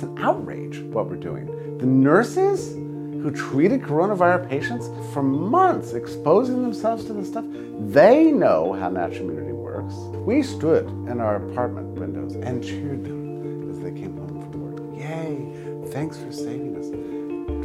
It's an outrage what we're doing. The nurses who treated coronavirus patients for months, exposing themselves to this stuff, they know how natural immunity works. We stood in our apartment windows and cheered them as they came home from work. Yay, thanks for saving us.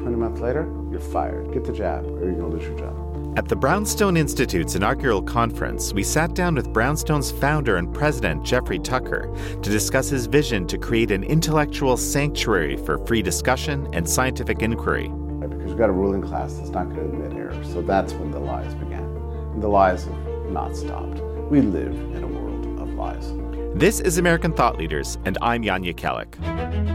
20 months later, you're fired. Get the jab or you're going to lose your job. At the Brownstone Institute's inaugural conference, we sat down with Brownstone's founder and president, Jeffrey Tucker, to discuss his vision to create an intellectual sanctuary for free discussion and scientific inquiry. Because you've got a ruling class that's not going to admit error. So that's when the lies began. And the lies have not stopped. We live in a world of lies. This is American Thought Leaders, and I'm Jan Jekielek.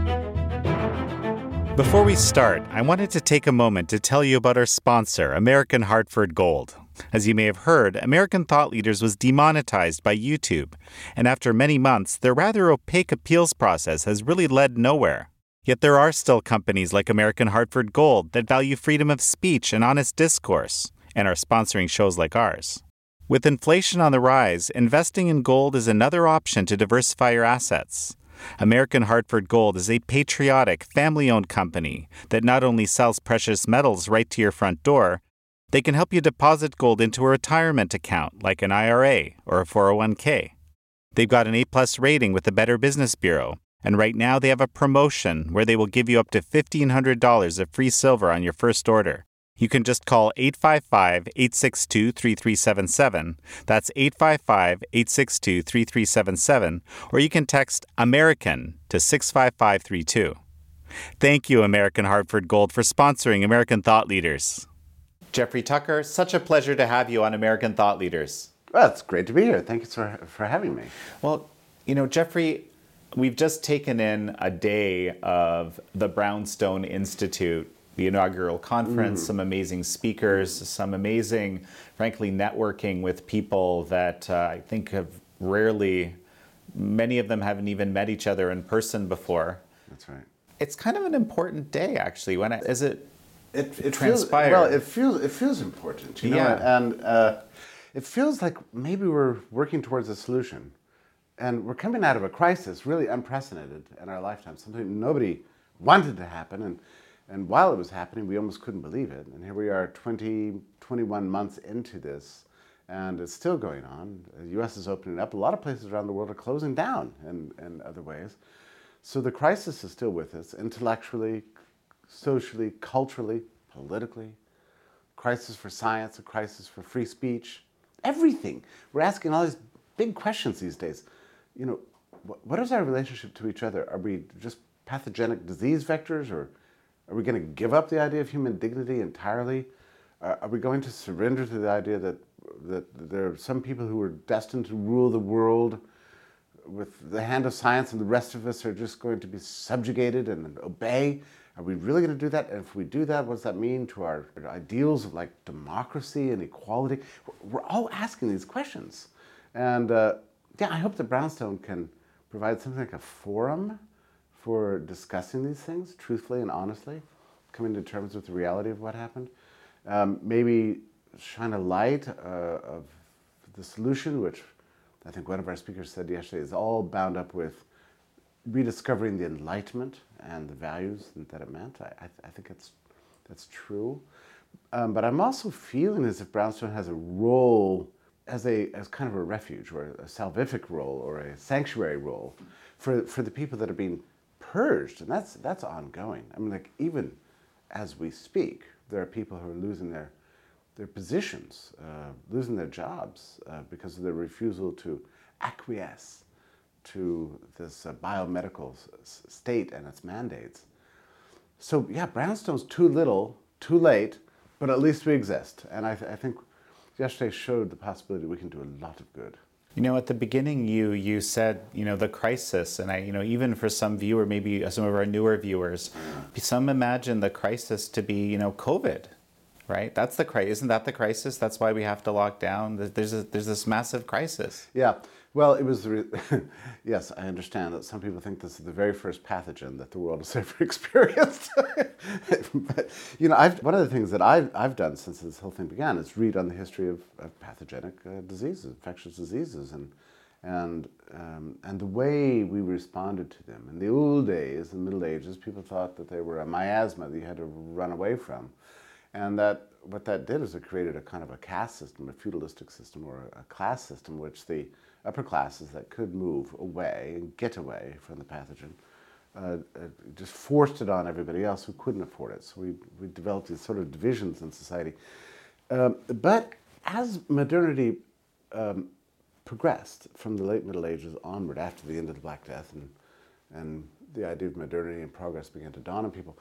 Before we start, I wanted to take a moment to tell you about our sponsor, American Hartford Gold. As you may have heard, American Thought Leaders was demonetized by YouTube, and after many months, their rather opaque appeals process has really led nowhere. Yet there are still companies like American Hartford Gold that value freedom of speech and honest discourse, and are sponsoring shows like ours. With inflation on the rise, investing in gold is another option to diversify your assets. American Hartford Gold is a patriotic, family owned company that not only sells precious metals right to your front door, they can help you deposit gold into a retirement account like an IRA or a 401k. They've got an A plus rating with the Better Business Bureau, and right now they have a promotion where they will give you up to $1,500 of free silver on your first order. You can just call 855 862 3377. That's 855 862 3377. Or you can text American to 65532. Thank you, American Hartford Gold, for sponsoring American Thought Leaders. Jeffrey Tucker, such a pleasure to have you on American Thought Leaders. Well, it's great to be here. Thank you for, for having me. Well, you know, Jeffrey, we've just taken in a day of the Brownstone Institute the inaugural conference, mm. some amazing speakers, some amazing, frankly, networking with people that uh, I think have rarely, many of them haven't even met each other in person before. That's right. It's kind of an important day, actually. When it, is it? It, it transpired. Feels, well, it feels it feels important, you know, yeah. and uh, it feels like maybe we're working towards a solution, and we're coming out of a crisis really unprecedented in our lifetime, something nobody wanted to happen, and and while it was happening, we almost couldn't believe it. And here we are 20, 21 months into this, and it's still going on. The US is opening up. A lot of places around the world are closing down in, in other ways. So the crisis is still with us intellectually, socially, culturally, politically. Crisis for science, a crisis for free speech, everything. We're asking all these big questions these days. You know, what is our relationship to each other? Are we just pathogenic disease vectors or are we going to give up the idea of human dignity entirely? Uh, are we going to surrender to the idea that, that there are some people who are destined to rule the world with the hand of science and the rest of us are just going to be subjugated and obey? Are we really going to do that? And if we do that, what does that mean to our ideals of like democracy and equality? We're all asking these questions. And uh, yeah, I hope that Brownstone can provide something like a forum for discussing these things truthfully and honestly, coming to terms with the reality of what happened. Um, maybe shine a light uh, of the solution, which I think one of our speakers said yesterday is all bound up with rediscovering the Enlightenment and the values that it meant. I, I, I think it's, that's true. Um, but I'm also feeling as if Brownstone has a role as a as kind of a refuge or a salvific role or a sanctuary role for, for the people that are being purged, and that's that's ongoing. I mean, like even as we speak, there are people who are losing their their positions, uh, losing their jobs uh, because of their refusal to acquiesce to this uh, biomedical s- state and its mandates. So yeah, Brownstone's too little, too late, but at least we exist, and I, th- I think yesterday showed the possibility we can do a lot of good. You know, at the beginning, you you said you know the crisis, and I you know even for some viewer, maybe some of our newer viewers, some imagine the crisis to be you know COVID, right? That's the crisis. Isn't that the crisis? That's why we have to lock down. There's a, there's this massive crisis. Yeah. Well, it was, re- yes, I understand that some people think this is the very first pathogen that the world has ever experienced. but, you know, I've, one of the things that I've, I've done since this whole thing began is read on the history of, of pathogenic uh, diseases, infectious diseases. And, and um, and the way we responded to them. In the old days, in the Middle Ages, people thought that they were a miasma that you had to run away from, and that what that did is it created a kind of a caste system, a feudalistic system, or a class system, which the upper classes that could move away and get away from the pathogen uh, uh, just forced it on everybody else who couldn't afford it. So we, we developed these sort of divisions in society. Um, but as modernity um, progressed from the late Middle Ages onward, after the end of the Black Death, and, and the idea of modernity and progress began to dawn on people,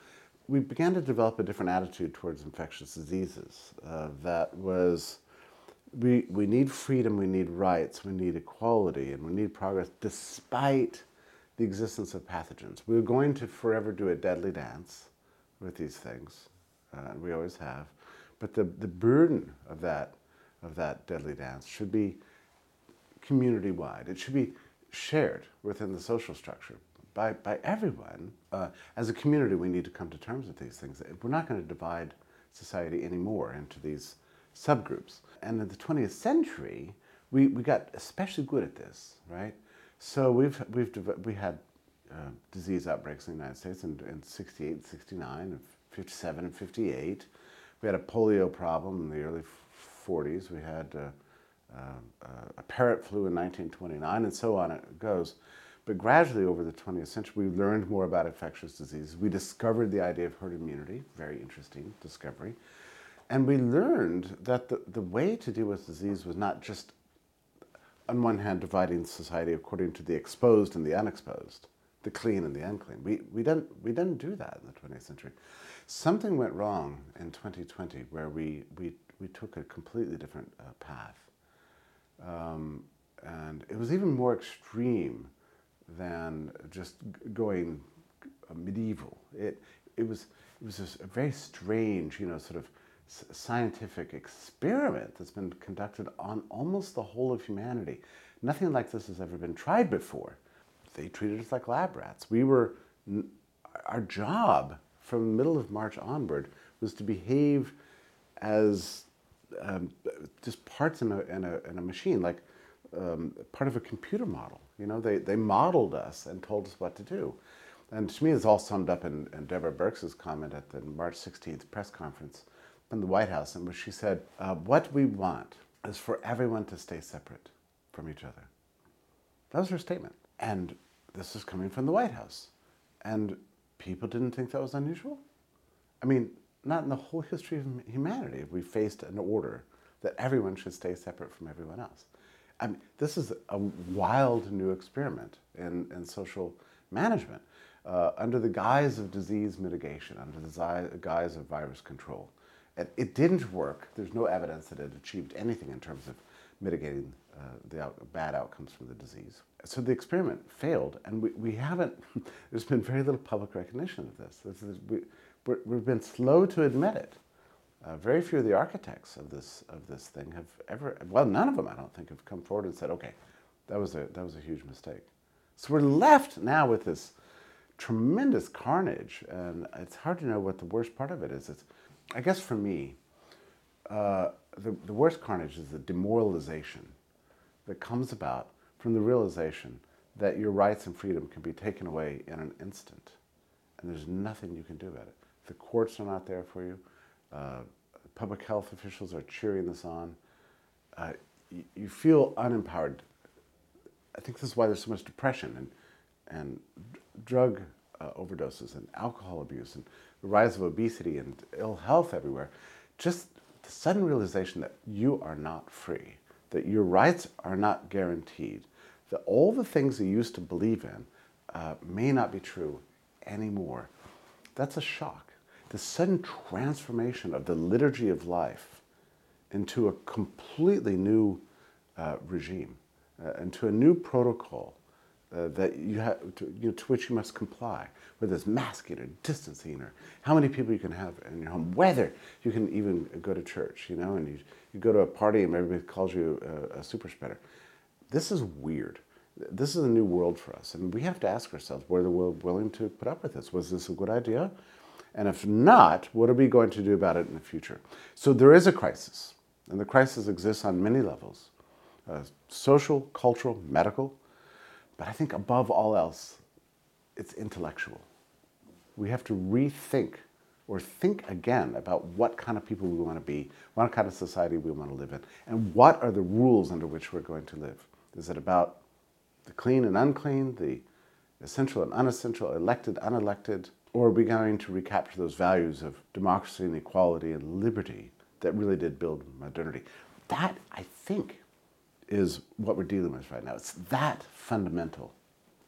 we began to develop a different attitude towards infectious diseases uh, that was we, we need freedom, we need rights, we need equality, and we need progress despite the existence of pathogens. We're going to forever do a deadly dance with these things, uh, we always have. But the, the burden of that, of that deadly dance should be community wide. It should be shared within the social structure by, by everyone. Uh, as a community, we need to come to terms with these things. We're not going to divide society anymore into these subgroups. And in the 20th century, we, we got especially good at this, right? So we've, we've we had uh, disease outbreaks in the United States in, in 68, 69, and 57 and 58. We had a polio problem in the early 40s. We had uh, uh, a parrot flu in 1929, and so on it goes. But gradually over the 20th century, we learned more about infectious diseases. We discovered the idea of herd immunity, very interesting discovery. And we learned that the, the way to deal with disease was not just, on one hand, dividing society according to the exposed and the unexposed, the clean and the unclean. We, we, didn't, we didn't do that in the 20th century. Something went wrong in 2020 where we, we, we took a completely different uh, path. Um, and it was even more extreme than just going medieval. It, it was, it was a very strange, you know, sort of scientific experiment that's been conducted on almost the whole of humanity. Nothing like this has ever been tried before. They treated us like lab rats. We were, our job from the middle of March onward was to behave as um, just parts in a, in a, in a machine, like um, part of a computer model. You know, they, they modeled us and told us what to do. And to me, it's all summed up in, in Deborah Birx's comment at the March 16th press conference in the White House which she said, uh, What we want is for everyone to stay separate from each other. That was her statement. And this is coming from the White House. And people didn't think that was unusual. I mean, not in the whole history of humanity have we faced an order that everyone should stay separate from everyone else. I mean, this is a wild new experiment in, in social management uh, under the guise of disease mitigation, under the guise of virus control. It, it didn't work. There's no evidence that it achieved anything in terms of mitigating uh, the out, bad outcomes from the disease. So the experiment failed, and we, we haven't, there's been very little public recognition of this. this is, we, we've been slow to admit it. Uh, very few of the architects of this, of this thing have ever, well, none of them, I don't think, have come forward and said, okay, that was a, that was a huge mistake. So we're left now with this tremendous carnage, and it's hard to know what the worst part of it is. It's, I guess for me, uh, the, the worst carnage is the demoralization that comes about from the realization that your rights and freedom can be taken away in an instant, and there's nothing you can do about it. The courts are not there for you. Uh, public health officials are cheering this on. Uh, you, you, feel unempowered. I think this is why there's so much depression and and drug uh, overdoses and alcohol abuse and rise of obesity and ill health everywhere, just the sudden realization that you are not free, that your rights are not guaranteed, that all the things you used to believe in uh, may not be true anymore. That's a shock. The sudden transformation of the liturgy of life into a completely new uh, regime, uh, into a new protocol uh, that you have to, you know, to which you must comply, whether it's masking or distancing or how many people you can have in your home, whether you can even go to church, you know, and you, you go to a party and everybody calls you a, a super spreader. This is weird. This is a new world for us, and we have to ask ourselves were we're willing to put up with this. Was this a good idea? And if not, what are we going to do about it in the future? So there is a crisis, and the crisis exists on many levels. uh, social, cultural, medical. But I think above all else, it's intellectual. We have to rethink or think again about what kind of people we want to be, what kind of society we want to live in, and what are the rules under which we're going to live. Is it about the clean and unclean, the essential and unessential, elected, unelected, or are we going to recapture those values of democracy and equality and liberty that really did build modernity? That, I think, is what we're dealing with right now. It's that fundamental.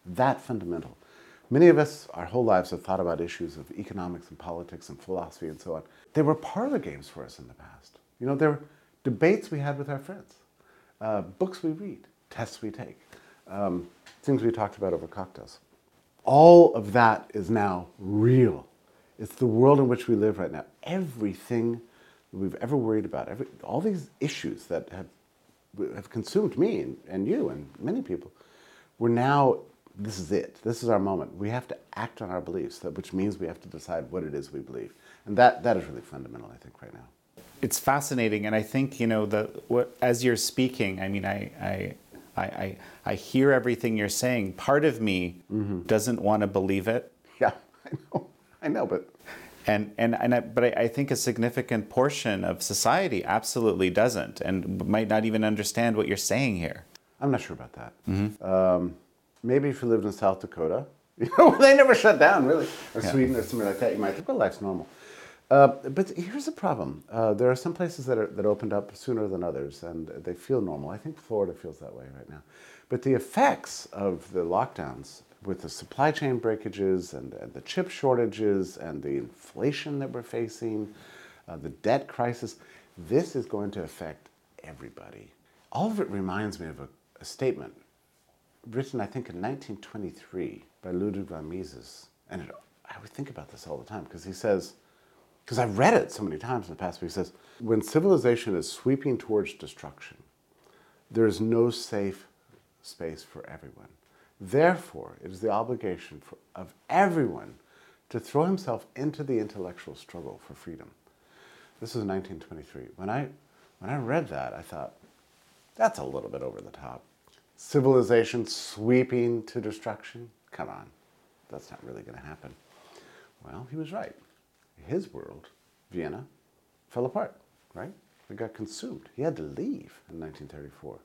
That fundamental. Many of us, our whole lives, have thought about issues of economics and politics and philosophy and so on. They were parlor games for us in the past. You know, they were debates we had with our friends, uh, books we read, tests we take, um, things we talked about over cocktails. All of that is now real. It's the world in which we live right now. Everything we've ever worried about, every, all these issues that have, have consumed me and, and you and many people, we're now, this is it. This is our moment. We have to act on our beliefs, which means we have to decide what it is we believe. And that, that is really fundamental, I think, right now. It's fascinating. And I think, you know, the, what, as you're speaking, I mean, I, I I, I, I hear everything you're saying. Part of me mm-hmm. doesn't want to believe it. Yeah, I know. I know, but and and, and I, but I, I, think a significant portion of society absolutely doesn't and might not even understand what you're saying here. I'm not sure about that. Mm-hmm. Um, maybe if you lived in South Dakota, you know, they never shut down really, or yeah. Sweden or something like that, you might think, well, life's normal. Uh, but here's the problem. Uh, there are some places that, are, that opened up sooner than others, and they feel normal. I think Florida feels that way right now. But the effects of the lockdowns with the supply chain breakages and, the chip shortages and the inflation that we're facing, uh, the debt crisis, this is going to affect everybody. All of it reminds me of a, a statement written, I think, in 1923 by Ludwig von Mises. And it, I would think about this all the time because he says, because I've read it so many times in the past, but he says, when civilization is sweeping towards destruction, there is no safe space for everyone. Therefore, it is the obligation for, of everyone to throw himself into the intellectual struggle for freedom. This is 1923. When I, when I read that, I thought, that's a little bit over the top. Civilization sweeping to destruction? Come on, that's not really going to happen. Well, he was right his world, Vienna, fell apart, right? It got consumed. He had to leave in 1934.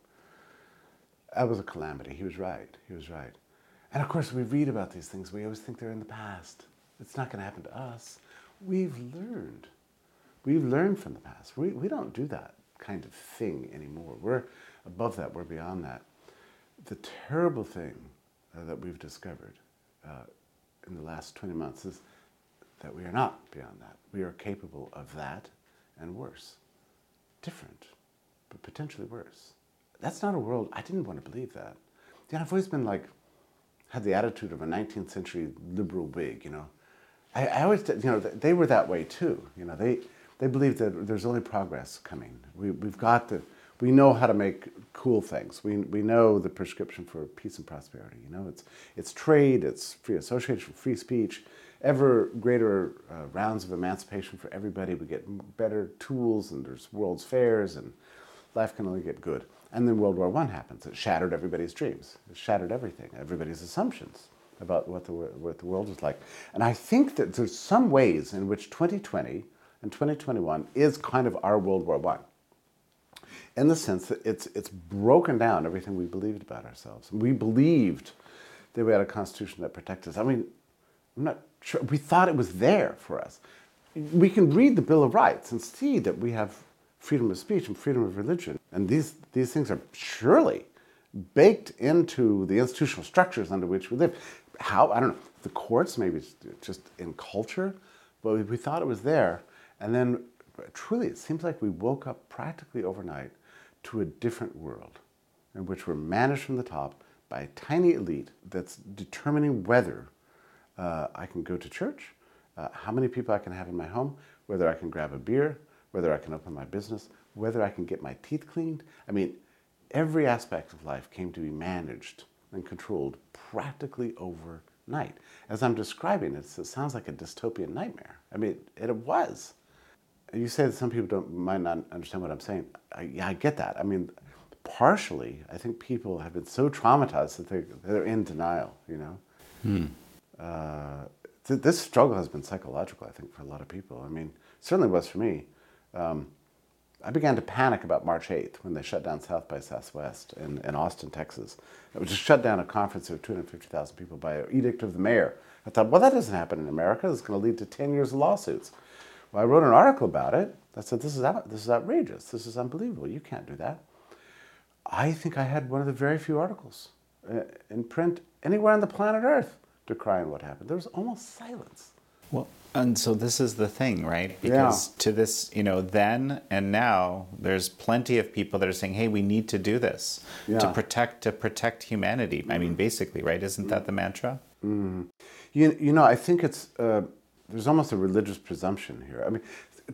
That was a calamity. He was right. He was right. And of course, we read about these things. We always think they're in the past. It's not going to happen to us. We've learned. We've learned from the past. We, we don't do that kind of thing anymore. We're above that. We're beyond that. The terrible thing uh, that we've discovered uh, in the last 20 months is that we are not beyond that. We are capable of that and worse. Different, but potentially worse. That's not a world, I didn't want to believe that. Know, I've always been like, had the attitude of a 19th century liberal Whig, you know. I, I always, you know, they were that way too. You know, they, they believe that there's only progress coming. We, we've got to, we know how to make cool things. We, we know the prescription for peace and prosperity. You know, it's, it's trade, it's free association, free speech, ever greater uh, rounds of emancipation for everybody. We get better tools, and there's world's fairs, and life can only get good. And then World War I happens. It shattered everybody's dreams. It shattered everything, everybody's assumptions about what the, what the world was like. And I think that there's some ways in which 2020 and 2021 is kind of our World War I. In the sense that it's, it's broken down everything we believed about ourselves. We believed that we had a constitution that protected us. I mean, I'm not sure. We thought it was there for us. We can read the Bill of Rights and see that we have freedom of speech and freedom of religion. And these, these things are surely baked into the institutional structures under which we live. How? I don't know. The courts, maybe it's just in culture, but we thought it was there. And then truly, it seems like we woke up practically overnight to a different world in which we're managed from the top by a tiny elite that's determining whether uh, I can go to church, uh, how many people I can have in my home, whether I can grab a beer, whether I can open my business, whether I can get my teeth cleaned. I mean, every aspect of life came to be managed and controlled practically overnight. As I'm describing it, it sounds like a dystopian nightmare. I mean, it, was. You say that some people don't might not understand what I'm saying. I, yeah, I get that. I mean, partially, I think people have been so traumatized that they, they're in denial, you know? Hmm. Uh, th- this struggle has been psychological, I think, for a lot of people. I mean, certainly was for me. Um, I began to panic about March 8th when they shut down South by Southwest in, in Austin, Texas. It was just shut down a conference of 250,000 people by an edict of the mayor. I thought, well, that doesn't happen in America. It's going to lead to 10 years of lawsuits. Well, I wrote an article about it. I said, this is, out, this is outrageous. This is unbelievable. You can't do that. I think I had one of the very few articles uh, in print anywhere on the planet Earth decrying what happened. There was almost silence. Well, and so this is the thing, right? Because yeah. to this, you know, then and now, there's plenty of people that are saying, "Hey, we need to do this yeah. to protect to protect humanity." I mean, basically, right? Isn't that the mantra? Mm. You, you know, I think it's uh, there's almost a religious presumption here. I mean,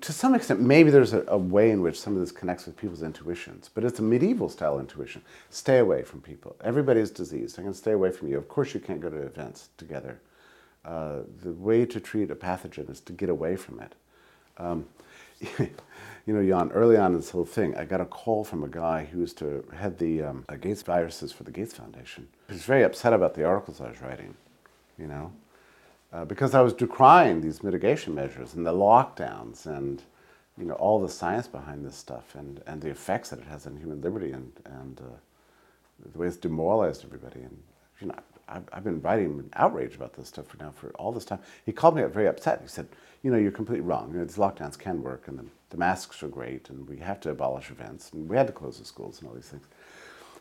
to some extent, maybe there's a, a, way in which some of this connects with people's intuitions, but it's a medieval style intuition. Stay away from people. Everybody's diseased. I can stay away from you. Of course, you can't go to events together. Uh, the way to treat a pathogen is to get away from it. Um, you know, Jan, early on in this whole thing, I got a call from a guy who was to head the um, Gates viruses for the Gates Foundation. He was very upset about the articles I was writing, you know, uh, because I was decrying these mitigation measures and the lockdowns and, you know, all the science behind this stuff and, and the effects that it has on human liberty and, and uh, the way it's demoralized everybody. And, you know, I've, I've been writing outrage about this stuff for now for all this time. He called me up very upset. He said, you know, you're completely wrong. You know, these lockdowns can work and the, the masks are great and we have to abolish events and we had to close the schools and all these things.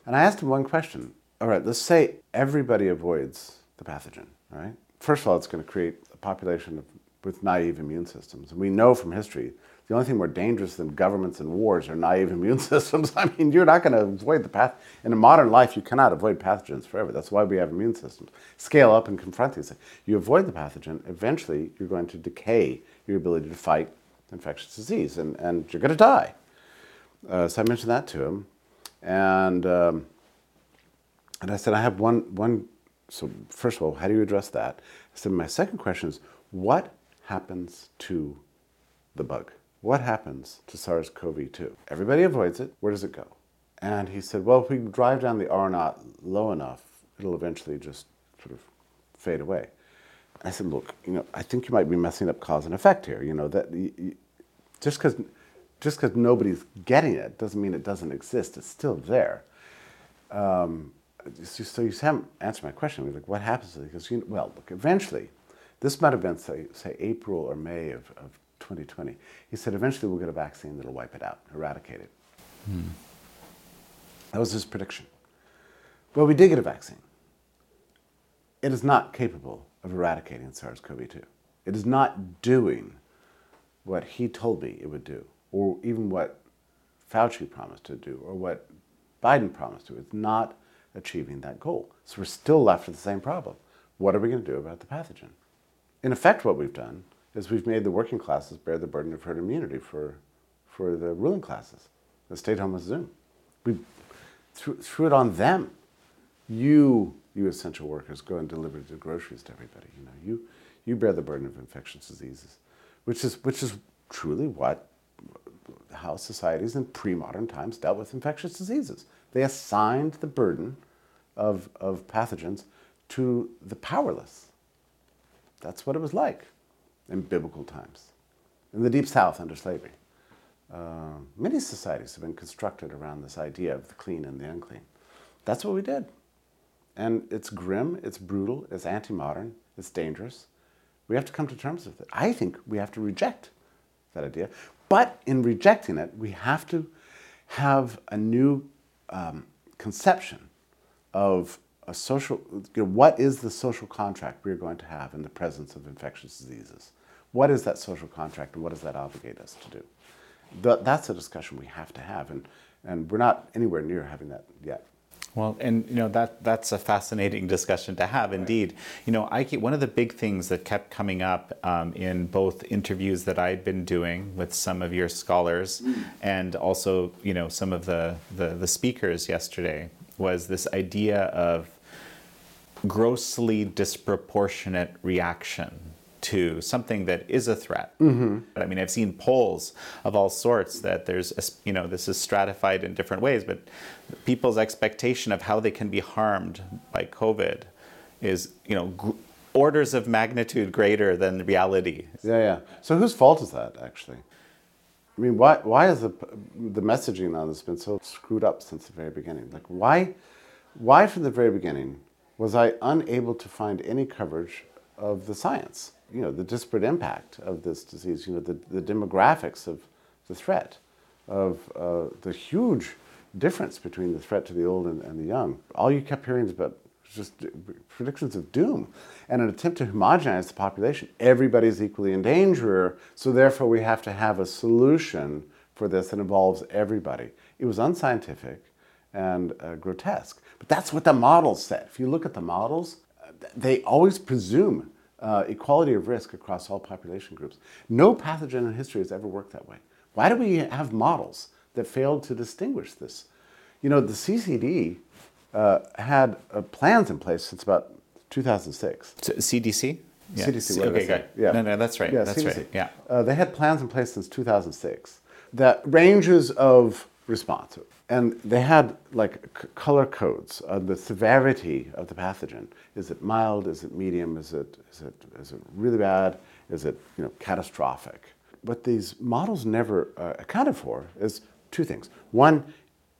And I asked him one question. All right, let's say everybody avoids the pathogen, right? First of all, it's going to create a population of, with naive immune systems. And we know from history the only thing more dangerous than governments and wars are naive immune systems. I mean, you're not going to avoid the path. In a modern life, you cannot avoid pathogens forever. That's why we have immune systems. Scale up and confront these. You avoid the pathogen, eventually you're going to decay your ability to fight infectious disease, and, and you're going to die. Uh, so I mentioned that to him. And, um, and I said, I have one, one, so first of all, how do you address that? I said, my second question is, what happens to the bug? What happens to SARS CoV 2? Everybody avoids it. Where does it go? And he said, well, if we drive down the R naught low enough, it'll eventually just sort of fade away. I said, look, you know, I think you might be messing up cause and effect here. You know, that just because just because nobody's getting it doesn't mean it doesn't exist. It's still there. Um, so you haven't answered my question. Like, what happens? To it Because you know, well, look, eventually, this might have been say, say April or May of, of 2020. He said, eventually we'll get a vaccine that'll wipe it out, eradicate it. Hmm. That was his prediction. Well, we did get a vaccine. It is not capable of eradicating SARS CoV 2. It is not doing what he told me it would do, or even what Fauci promised to do, or what Biden promised to. It's not achieving that goal. So we're still left with the same problem. What are we going to do about the pathogen? In effect, what we've done is we've made the working classes bear the burden of herd immunity for, for the ruling classes that stayed home with Zoom. We threw, threw it on them. You, you essential workers, go and deliver the groceries to everybody. You know, you, you bear the burden of infectious diseases, which is, which is truly what how societies in pre-modern times dealt with infectious diseases. They assigned the burden of, of pathogens to the powerless. That's what it was like in biblical times, in the Deep South under slavery. Uh, many societies have been constructed around this idea of the clean and the unclean. That's what we did. And it's grim, it's brutal, it's anti modern, it's dangerous. We have to come to terms with it. I think we have to reject that idea. But in rejecting it, we have to have a new um, conception of a social, you know, what is the social contract we're going to have in the presence of infectious diseases? What is that social contract and what does that obligate us to do? The, that's a discussion we have to have, and, and we're not anywhere near having that yet. Well, and you know that that's a fascinating discussion to have, indeed. You know, I keep, one of the big things that kept coming up um, in both interviews that I'd been doing with some of your scholars, mm. and also you know some of the, the the speakers yesterday was this idea of grossly disproportionate reaction to something that is a threat. Mm-hmm. I mean, I've seen polls of all sorts that there's, you know, this is stratified in different ways, but people's expectation of how they can be harmed by COVID is, you know, gr- orders of magnitude greater than the reality. Yeah, yeah. So whose fault is that, actually? I mean, why, why has the, the messaging on this been so screwed up since the very beginning? Like, why, why from the very beginning was I unable to find any coverage of the science? you know, the disparate impact of this disease, you know, the, the demographics of the threat, of uh, the huge difference between the threat to the old and, and the young. All you kept hearing is about just predictions of doom and an attempt to homogenize the population. Everybody's equally in danger, so therefore we have to have a solution for this that involves everybody. It was unscientific and uh, grotesque. But that's what the models said. If you look at the models, they always presume uh, equality of risk across all population groups. No pathogen in history has ever worked that way. Why do we have models that failed to distinguish this? You know, the CCD uh, had uh, plans in place since about 2006. CDC? Yeah. CDC. Okay, good. Yeah. No, no, that's right. Yeah, that's CDC. right. Yeah. Uh, they had plans in place since 2006 that ranges of response. And they had like c- color codes on the severity of the pathogen. Is it mild? Is it medium? Is it, is it, is it really bad? Is it you know, catastrophic? What these models never uh, accounted for is two things. One,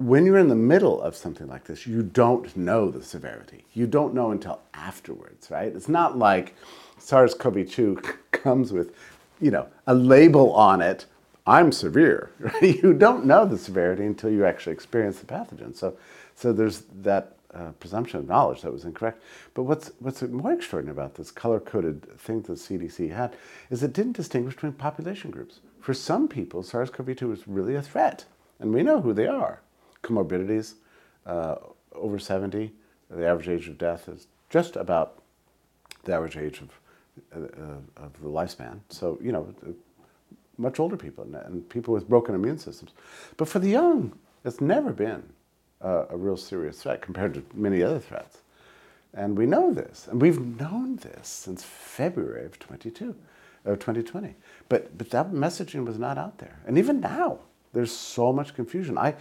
when you're in the middle of something like this, you don't know the severity. You don't know until afterwards, right? It's not like SARS-CoV-2 comes with, you know, a label on it I'm severe. you don't know the severity until you actually experience the pathogen. So, so there's that uh, presumption of knowledge that was incorrect. But what's, what's more extraordinary about this color coded thing that CDC had is it didn't distinguish between population groups. For some people, SARS CoV 2 was really a threat, and we know who they are. Comorbidities, uh, over 70, the average age of death is just about the average age of, uh, of the lifespan. So, you know, much older people and people with broken immune systems. But for the young, it's never been a, a real serious threat compared to many other threats. And we know this, and we've known this since February of 22, of 2020. But, but that messaging was not out there. And even now, there's so much confusion. I,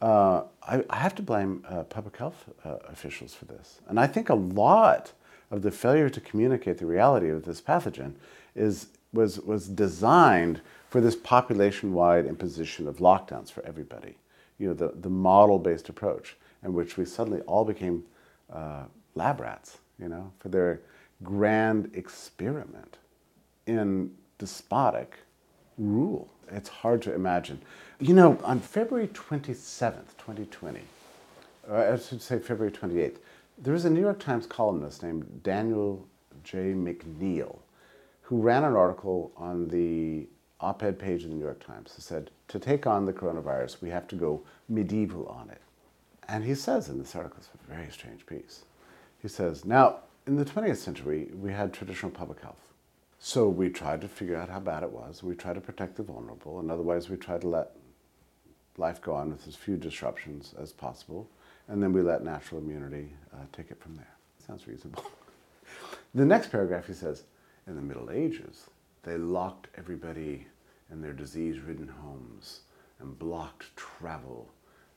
uh, I, I, have to blame uh, public health uh, officials for this. And I think a lot of the failure to communicate the reality of this pathogen is, was, was designed for this population-wide imposition of lockdowns for everybody. You know, the, the model-based approach in which we suddenly all became uh, lab rats, you know, for their grand experiment in despotic rule. It's hard to imagine. You know, on February 27th, 2020, or I should say February 28th, there was a New York Times columnist named Daniel J. McNeil who ran an article on the op-ed page of the New York Times that said, to take on the coronavirus, we have to go medieval on it. And he says in this article, it's a very strange piece. He says, now, in the 20th century, we had traditional public health. So we tried to figure out how bad it was. We tried to protect the vulnerable, and otherwise we tried to let life go on with as few disruptions as possible. And then we let natural immunity uh, take it from there. Sounds reasonable. the next paragraph he says, in the Middle Ages, they locked everybody in their disease ridden homes and blocked travel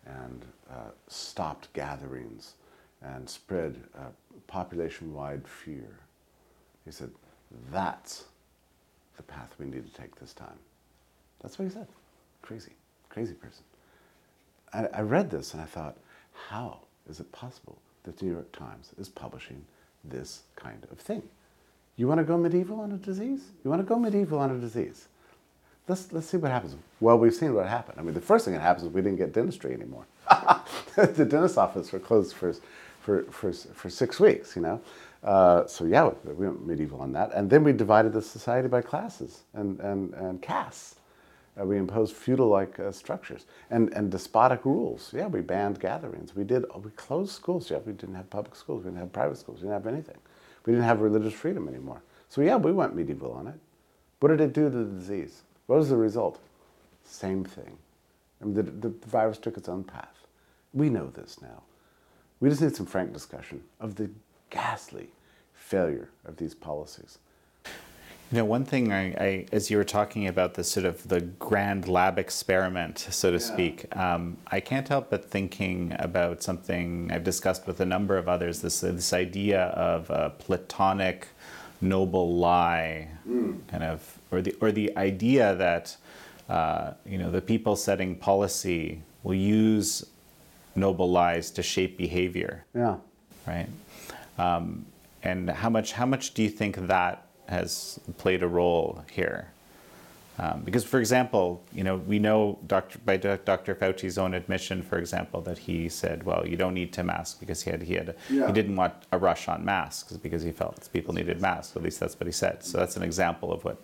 and uh, stopped gatherings and spread uh, population wide fear. He said, That's the path we need to take this time. That's what he said. Crazy, crazy person. I, I read this and I thought, how is it possible that the New York Times is publishing this kind of thing? You want to go medieval on a disease? You want to go medieval on a disease? Let's, let's see what happens. Well, we've seen what happened. I mean, the first thing that happens is we didn't get dentistry anymore. the dentist office were closed for, for, for, for six weeks, you know. Uh, so yeah, we went medieval on that. And then we divided the society by classes and, and, and castes. Uh, we imposed feudal-like uh, structures and, and despotic rules. Yeah, we banned gatherings. We did. We closed schools. Yeah, we didn't have public schools. We didn't have private schools. We didn't have anything. We didn't have religious freedom anymore. So yeah, we went medieval on it. What did it do to the disease? What was the result? Same thing. I mean, the, the, the virus took its own path. We know this now. We just need some frank discussion of the ghastly failure of these policies. You know, one thing I, I, as you were talking about the sort of the grand lab experiment, so to yeah. speak, um, I can't help but thinking about something I've discussed with a number of others. This this idea of a platonic noble lie, mm. kind of, or the or the idea that uh, you know the people setting policy will use noble lies to shape behavior. Yeah. Right. Um, and how much how much do you think that has played a role here. Um, because, for example, you know, we know Dr. by Dr. Fauci's own admission, for example, that he said, "Well, you don't need to mask because he had he had yeah. he didn't want a rush on masks because he felt people needed masks. At least that's what he said. So that's an example of what."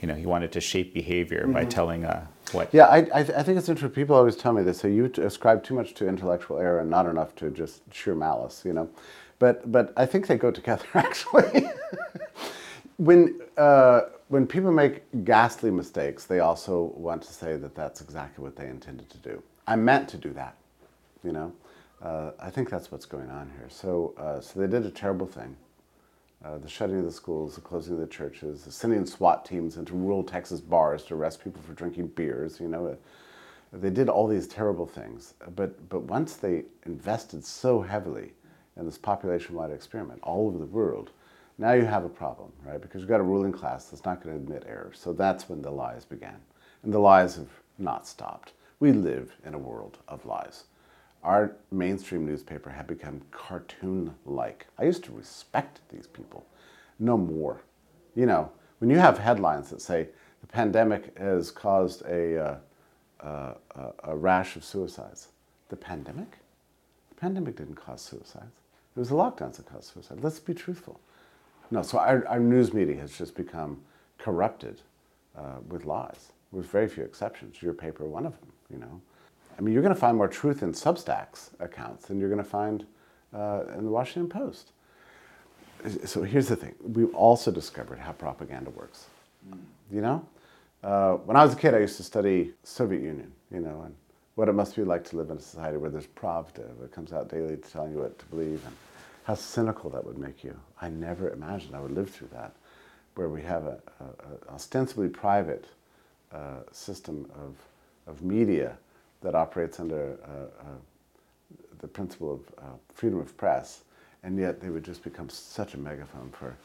You know, he wanted to shape behavior mm-hmm. by telling uh, what. Yeah, I, I, I think it's interesting. People always tell me this. So you ascribe too much to intellectual error and not enough to just sheer malice. You know, but but I think they go together actually when uh, when people make ghastly mistakes, they also want to say that that's exactly what they intended to do. I meant to do that, you know. Uh, I think that's what's going on here. So, uh, so they did a terrible thing: uh, the shutting of the schools, the closing of the churches, the sending SWAT teams into rural Texas bars to arrest people for drinking beers. You know, they did all these terrible things. But but once they invested so heavily in this population-wide experiment all over the world now you have a problem, right? Because you've got a ruling class that's not going to admit error. So that's when the lies began. And the lies have not stopped. We live in a world of lies. Our mainstream newspaper had become cartoon like. I used to respect these people. No more. You know, when you have headlines that say the pandemic has caused a, uh, uh, a rash of suicides, the pandemic? The pandemic didn't cause suicides. It was the lockdowns that caused suicide. Let's be truthful. No, so our, our news media has just become corrupted uh, with lies, with very few exceptions. Your paper, one of them, you know. I mean, you're going to find more truth in Substack's accounts than you're going to find uh, in the Washington Post. So here's the thing. We've also discovered how propaganda works. Mm. You know? Uh, when I was a kid, I used to study Soviet Union, you know, and what it must be like to live in a society where there's Pravda that comes out daily to tell you what to believe. And, how cynical that would make you. I never imagined I would live through that, where we have an ostensibly private uh, system of, of media that operates under uh, uh, the principle of uh, freedom of press, and yet they would just become such a megaphone for,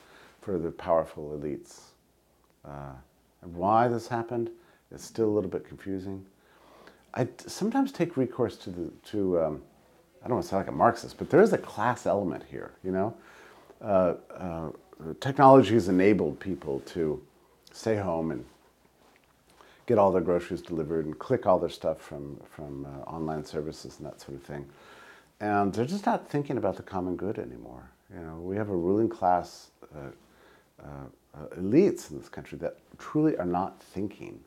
for the powerful elites. Uh, and why this happened is still a little bit confusing. I sometimes take recourse to the to um, I don't want to sound like a Marxist, but there is a class element here, you know? Uh, uh, technology has enabled people to stay home and get all their groceries delivered and click all their stuff from, from uh, online services and that sort of thing. And they're just not thinking about the common good anymore. You know, we have a ruling class uh, uh, uh, elites in this country that truly are not thinking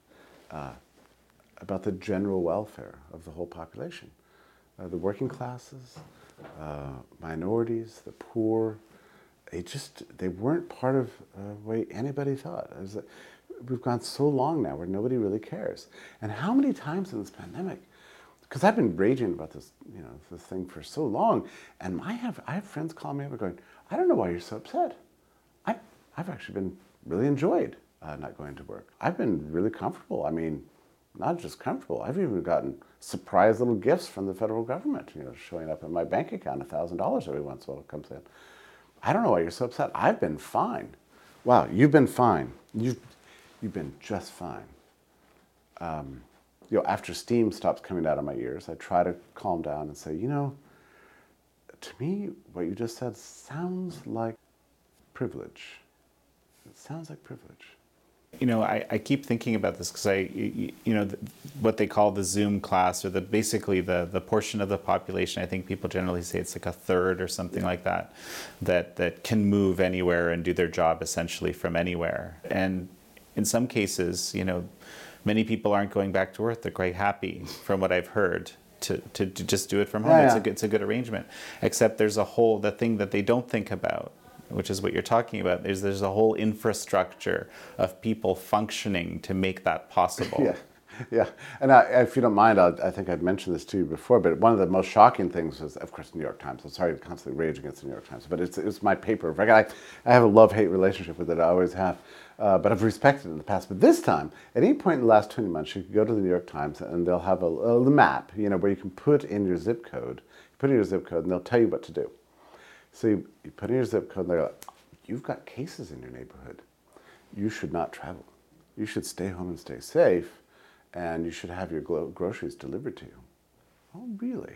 about the general welfare of the whole population uh, the working classes, uh, minorities, the poor. They just they weren't part of uh, the way anybody thought. Was, we've gone so long now where nobody really cares. And how many times in this pandemic? Because I've been raging about this, you know, this thing for so long, and I have I have friends calling me up and going, I don't know why you're so upset. I I've actually been really enjoyed uh, not going to work. I've been really comfortable. I mean, not just comfortable. I've even gotten surprise little gifts from the federal government, you know, showing up in my bank account, $1,000 every once in a while comes in. I don't know why you're so upset. I've been fine. Wow, you've been fine. You've, you've been just fine. Um, you know, after steam stops coming out of my ears, I try to calm down and say, you know, to me, what you just said sounds like privilege. It sounds like privilege you know, I, I keep thinking about this because I, you, you know, what they call the Zoom class, or the basically the the portion of the population. I think people generally say it's like a third or something like that, that that can move anywhere and do their job essentially from anywhere. And in some cases, you know, many people aren't going back to work. They're quite happy, from what I've heard. To, to, to just do it from home. Yeah, yeah. It's, a, it's a good arrangement. Except there's a whole, the thing that they don't think about which is what you're talking about. There's there's a whole infrastructure of people functioning to make that possible. yeah. yeah, and I, if you don't mind, I'll, i think I've mentioned this to you before, but one of the most shocking things was, of course, the New York Times. I'm sorry to constantly rage against the New York Times, but it's, it's my paper. I, I have a love-hate relationship with it. I always have. Uh, but I've respected it in the past. But this time, at any point in the last 20 months, you can go to the New York Times and they'll have a, a map, you know, where you can put in your zip code. Put in your zip code and they'll tell you what to do. So you, you put in your zip code and they're like, you've got cases in your neighborhood. You should not travel. You should stay home and stay safe and you should have your groceries delivered to you. Oh, really?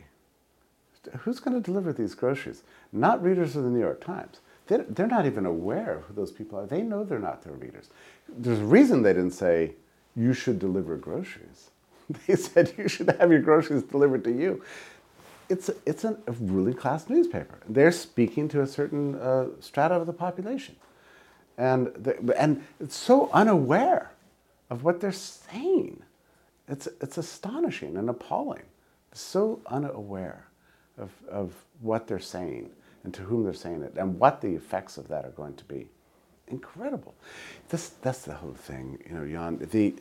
Who's going to deliver these groceries? Not readers of the New York Times. They're, they're not even aware of who those people are. They know they're not their readers. There's a reason they didn't say, you should deliver groceries. They said, you should have your groceries delivered to you. It's, a, it's a ruling class newspaper. They're speaking to a certain uh, strata of the population. And, and it's so unaware of what they're saying. It's, it's astonishing and appalling. So unaware of, of what they're saying and to whom they're saying it and what the effects of that are going to be. Incredible. This, that's the whole thing, you know, Jan. The,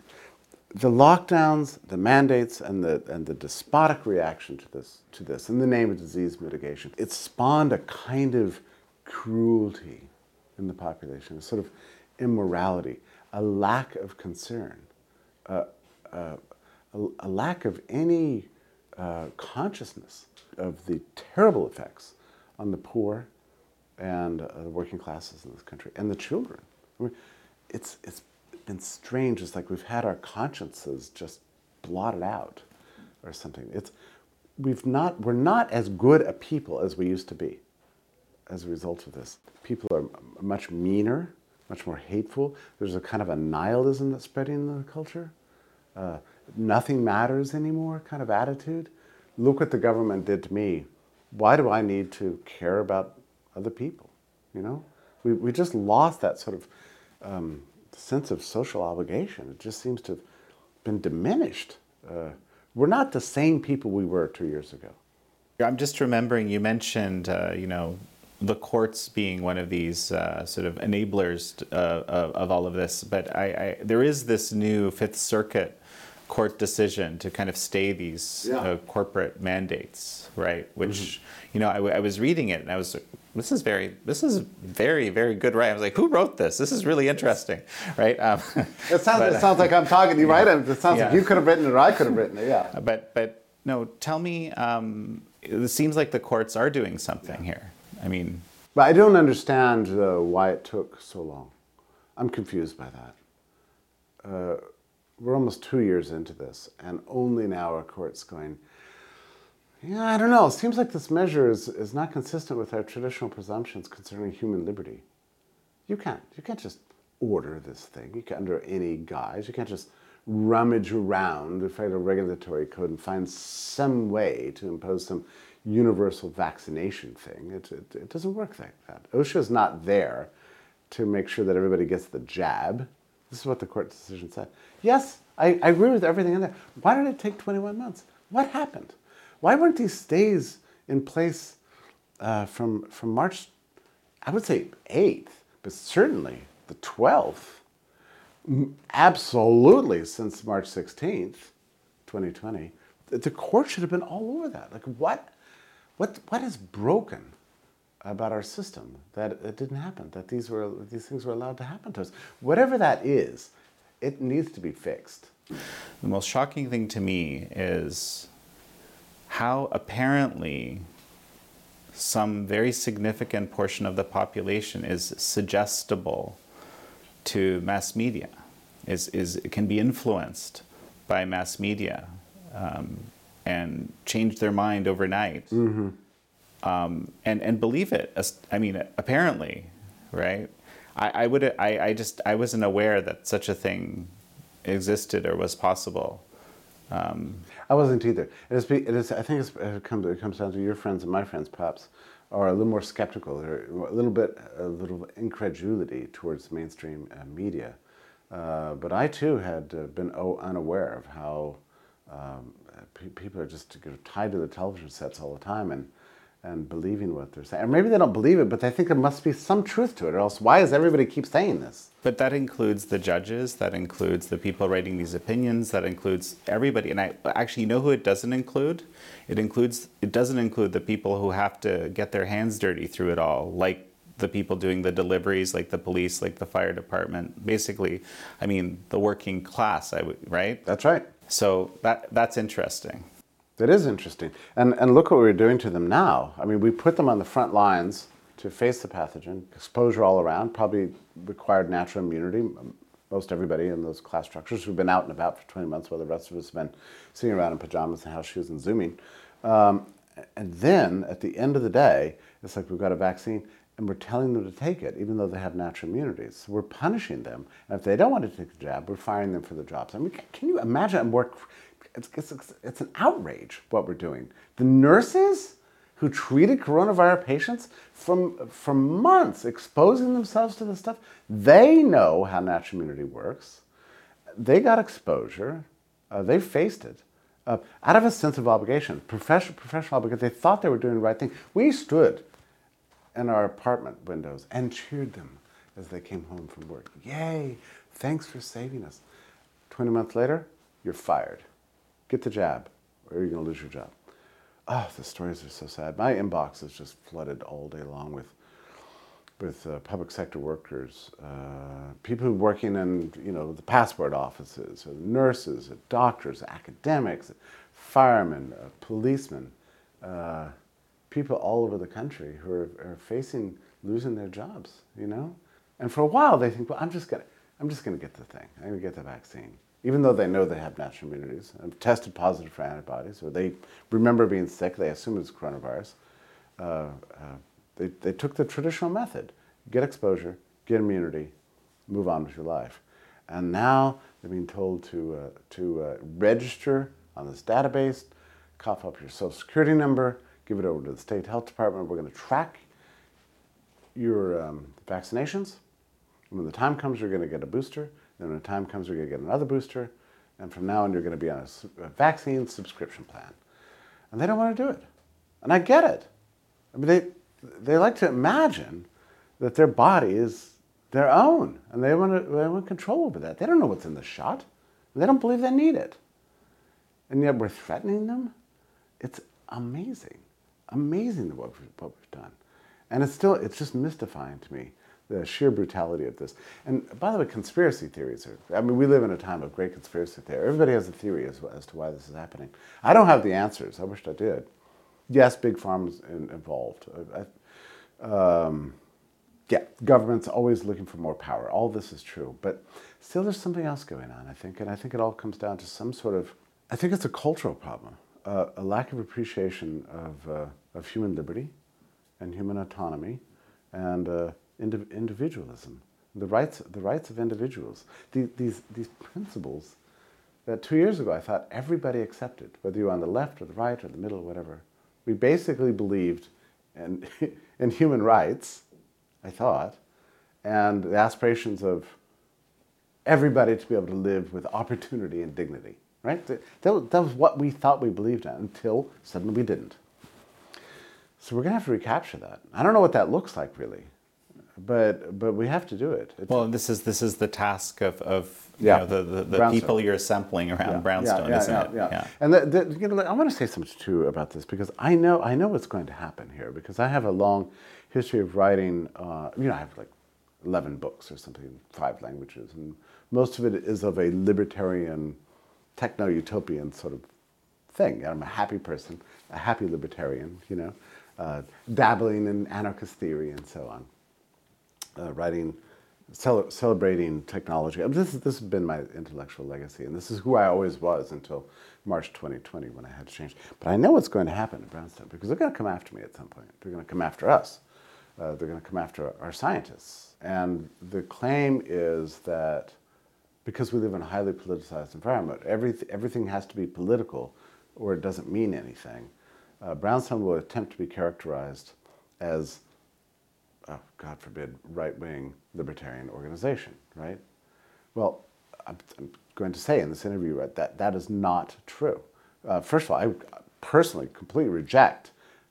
the lockdowns, the mandates, and the, and the despotic reaction to this, to this in the name of disease mitigation, it spawned a kind of cruelty in the population, a sort of immorality, a lack of concern, uh, uh, a, a, lack of any uh, consciousness of the terrible effects on the poor and uh, the working classes in this country and the children. I mean, it's, it's been strange. It's like we've had our consciences just blotted out or something. It's, we've not, we're not as good a people as we used to be as a result of this. People are much meaner, much more hateful. There's a kind of a nihilism that's spreading in the culture. Uh, nothing matters anymore kind of attitude. Look what the government did to me why do I need to care about other people? You know, we, we just lost that sort of um, sense of social obligation. It just seems to have been diminished. Uh, we're not the same people we were two years ago. I'm just remembering you mentioned, uh, you know, the courts being one of these uh, sort of enablers uh, of, of, all of this, but I, I, there is this new Fifth Circuit court decision to kind of stay these yeah. uh, corporate mandates, right? Which, mm-hmm. you know, I, I, was reading it and I was, this is very, this is very, very good, right? I was like, who wrote this? This is really interesting, right? Um, it sounds, but, it sounds like I'm talking to you, yeah. right? It sounds yeah. like you could have written it or I could have written it, yeah. But, but no, tell me, um, it seems like the courts are doing something here. I mean, but I don't understand uh, why it took so long. I'm confused by that. Uh, we're almost two years into this, and only now are courts going, yeah, I don't know. It seems like this measure is, is not consistent with our traditional presumptions concerning human liberty. You can't. You can't just order this thing. You can't under any guise. You can't just rummage around the federal regulatory code and find some way to impose some universal vaccination thing. It, it, it doesn't work like that. OSHA is not there to make sure that everybody gets the jab. This is what the court decision said. Yes, I, I agree with everything in there. Why did it take 21 months? What happened? Why weren't these stays in place uh, from, from March, I would say 8th, but certainly the 12th? Absolutely since March 16th, 2020. The court should have been all over that. Like, what, what, what is broken about our system that it didn't happen, that these, were, these things were allowed to happen to us. Whatever that is, it needs to be fixed. The most shocking thing to me is how apparently some very significant portion of the population is suggestible to mass media, is, is, can be influenced by mass media um, and change their mind overnight. Mm-hmm um, and and believe it. I mean, apparently, right? I, I would I, I just I wasn't aware that such a thing existed or was possible. Um, I wasn't either. It is, it is I think it comes it comes down to your friends and my friends perhaps are a little more skeptical or a little bit a little incredulity towards mainstream uh, media. Uh, but I too had uh, been unaware of how um, people are just tied to the television sets all the time and and believing what they're saying. Or maybe they don't believe it, but they think there must be some truth to it, or else why does everybody keep saying this? But that includes the judges, that includes the people writing these opinions, that includes everybody. And I actually you know who it doesn't include? It includes it doesn't include the people who have to get their hands dirty through it all, like the people doing the deliveries, like the police, like the fire department. Basically, I mean, the working class, I would, right? That's right. So that that's interesting. It is interesting. And, and look what we're doing to them now. I mean, we put them on the front lines to face the pathogen, exposure all around, probably required natural immunity. Most everybody in those class structures who've been out and about for 20 months, while the rest of us have been sitting around in pajamas and house shoes and Zooming. Um, and then at the end of the day, it's like we've got a vaccine and we're telling them to take it, even though they have natural immunities. So we're punishing them. And if they don't want to take the jab, we're firing them for the jobs. I mean, can you imagine a more it's, it's, it's an outrage what we're doing. The nurses who treated coronavirus patients from, for months, exposing themselves to this stuff, they know how natural immunity works. They got exposure. Uh, they faced it. Uh, out of a sense of obligation, professional, professional obligation, they thought they were doing the right thing. We stood in our apartment windows and cheered them as they came home from work. Yay, thanks for saving us. 20 months later, you're fired. Get the jab, or you're going to lose your job. Oh, the stories are so sad. My inbox is just flooded all day long with with uh, public sector workers, uh, people working in you know the passport offices, nurses, doctors, academics, firemen, uh, policemen, uh, people all over the country who are, are, facing losing their jobs. You know, and for a while they think, well, I'm just gonna I'm just gonna get the thing. I'm gonna get the vaccine even though they know they have natural immunities, and tested positive for antibodies, or they remember being sick, they assume it's coronavirus. Uh, uh, they, they took the traditional method get exposure, get immunity, move on with your life. And now they're being told to, uh, to uh, register on this database, cough up your social security number, give it over to the state health department. We're going to track your um, vaccinations. When the time comes, you're going to get a booster. Then when the time comes, you're going to get another booster. And from now on, you're going to be on a, a vaccine subscription plan. And they don't want to do it. And I get it. I mean, they, they like to imagine that their body is their own and they want, to, they want control over that. They don't know what's in the shot. They don't believe they need it. And yet we're threatening them. It's amazing. Amazing what we've, what we've done. And it's still, it's just mystifying to me the sheer brutality of this. And by the way, conspiracy theories are, I mean, we live in a time of great conspiracy theory. Everybody has a theory as, as to why this is happening. I don't have the answers. I wished I did. Yes, big in, involved. I, um, yeah, government's always looking for more power. All this is true. But still, there's something else going on, I think. And I think it all comes down to some sort of, I think it's a cultural problem, uh, a lack of appreciation of, uh, of human liberty and human autonomy and uh, individualism, the rights, the rights of individuals. These, these, these principles that two years ago I thought everybody accepted, whether you're on the left or the right or the middle or whatever. We basically believed in, in human rights, I thought, and the aspirations of everybody to be able to live with opportunity and dignity, right? That, that was what we thought we believed in until suddenly we didn't. So we're going to have to recapture that. I don't know what that looks like really but but we have to do it. It's well, this is this is the task of, of yeah. Know, the, the, the people you're assembling around yeah. Brownstone, yeah, isn't it? Yeah. And the, the, you know, I want to say something too about this because I know I know what's going to happen here because I have a long history of writing. Uh, you know, I have like eleven books or something, five languages, and most of it is of a libertarian, techno utopian sort of thing. I'm a happy person, a happy libertarian. You know, uh, dabbling in anarchist theory and so on uh, writing, cel- celebrating technology. I mean, this, this has been my intellectual legacy, and this is who I always was until March 2020 when I had to change. But I know what's going to happen at Brownstone because they're going to come after me at some point. They're going to come after us. Uh, they're going to come after our scientists. And the claim is that because we live in a highly politicized environment, every, everything has to be political or it doesn't mean anything. Uh, Brownstone will attempt to be characterized as oh, God forbid, right wing libertarian organization, right? Well, I'm, I'm, going to say in this interview that that is not true. Uh, first of all, I personally completely reject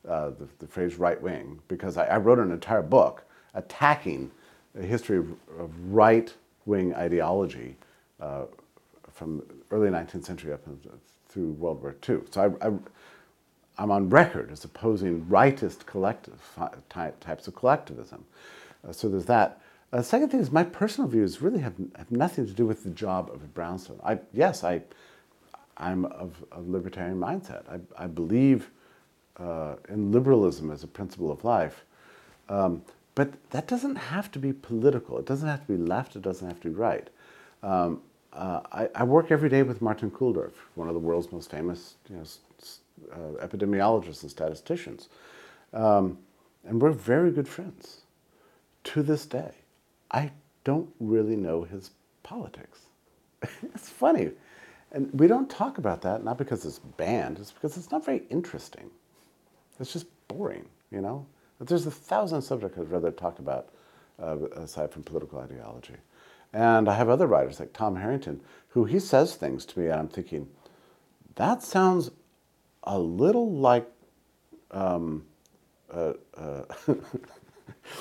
uh, the, the, phrase right wing because I, I, wrote an entire book attacking the history of, of right wing ideology uh, from early 19th century up through World War II. So I, I, am on record as opposing rightist collective types of collectivism. Uh, so there's that. The uh, second thing is my personal views really have, have nothing to do with the job of a brownstone. I, yes, I, I'm of a libertarian mindset. I, I believe uh, in liberalism as a principle of life. Um, but that doesn't have to be political. It doesn't have to be left. It doesn't have to be right. Um, uh, I, I, work every day with Martin Kulldorff, one of the world's most famous you know, uh, epidemiologists and statisticians. Um, and we're very good friends to this day. I don't really know his politics. it's funny. And we don't talk about that, not because it's banned, it's because it's not very interesting. It's just boring, you know? But there's a thousand subjects I'd rather talk about uh, aside from political ideology. And I have other writers like Tom Harrington, who he says things to me, and I'm thinking, that sounds a little like um, uh, uh,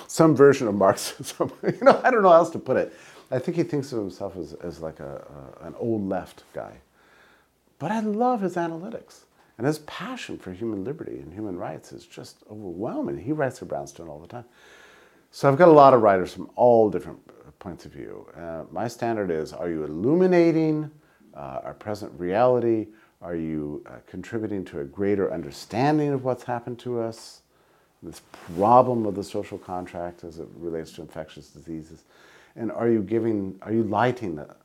some version of Marxism. you know, I don't know how else to put it. I think he thinks of himself as, as like a, a, an old left guy. But I love his analytics. And his passion for human liberty and human rights is just overwhelming. He writes for Brownstone all the time. So I've got a lot of writers from all different points of view. Uh, my standard is are you illuminating uh, our present reality? Are you uh, contributing to a greater understanding of what's happened to us? This problem of the social contract as it relates to infectious diseases. And are you giving, are you lighting a,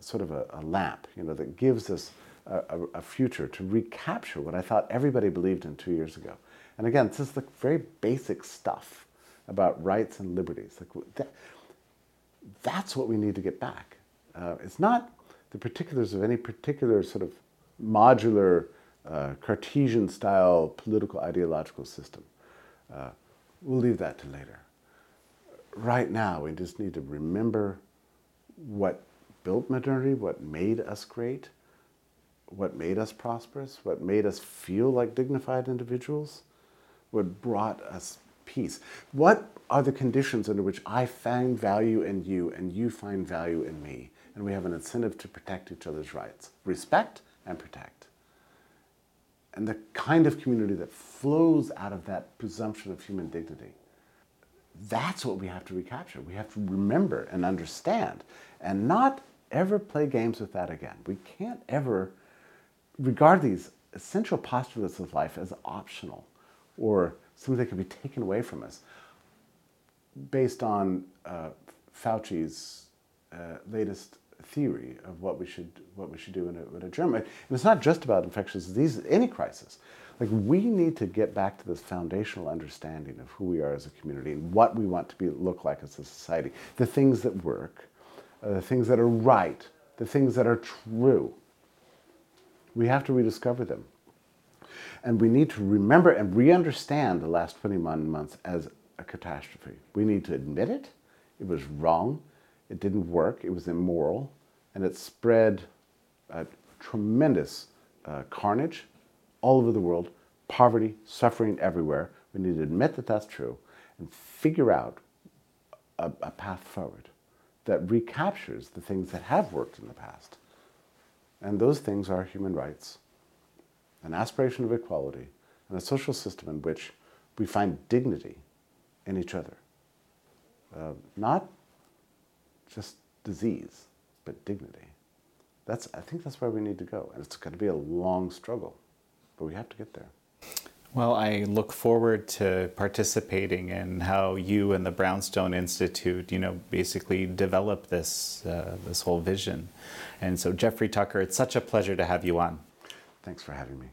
sort of a, a lamp, you know, that gives us a, a, future to recapture what I thought everybody believed in two years ago. And again, this is the very basic stuff about rights and liberties. Like that, that's what we need to get back. Uh, it's not the particulars of any particular sort of modular uh, Cartesian style political ideological system. Uh, we'll leave that to later. Right now, we just need to remember what built modernity, what made us great, what made us prosperous, what made us feel like dignified individuals, what brought us peace. What are the conditions under which I find value in you and you find value in me? And we have an incentive to protect each other's rights. Respect and protect. And the kind of community that flows out of that presumption of human dignity. That's what we have to recapture. We have to remember and understand and not ever play games with that again. We can't ever regard these essential postulates of life as optional or something that can be taken away from us based on uh, Fauci's uh, latest theory of what we should what we should do in a, in a germ. And it's not just about infectious diseases, any crisis. Like we need to get back to this foundational understanding of who we are as a community and what we want to be look like as a society. The things that work, uh, the things that are right, the things that are true. We have to rediscover them. And we need to remember and re understand the last 21 months as a catastrophe. We need to admit it. It was wrong. It didn't work. It was immoral. And it spread tremendous uh, carnage all over the world, poverty, suffering everywhere. We need to admit that that's true and figure out a, a path forward that recaptures the things that have worked in the past and those things are human rights, an aspiration of equality, and a social system in which we find dignity in each other. Uh, not just disease, but dignity. That's, I think that's where we need to go. And it's going to be a long struggle, but we have to get there. Well, I look forward to participating in how you and the Brownstone Institute, you know, basically develop this uh, this whole vision. And so, Jeffrey Tucker, it's such a pleasure to have you on. Thanks for having me.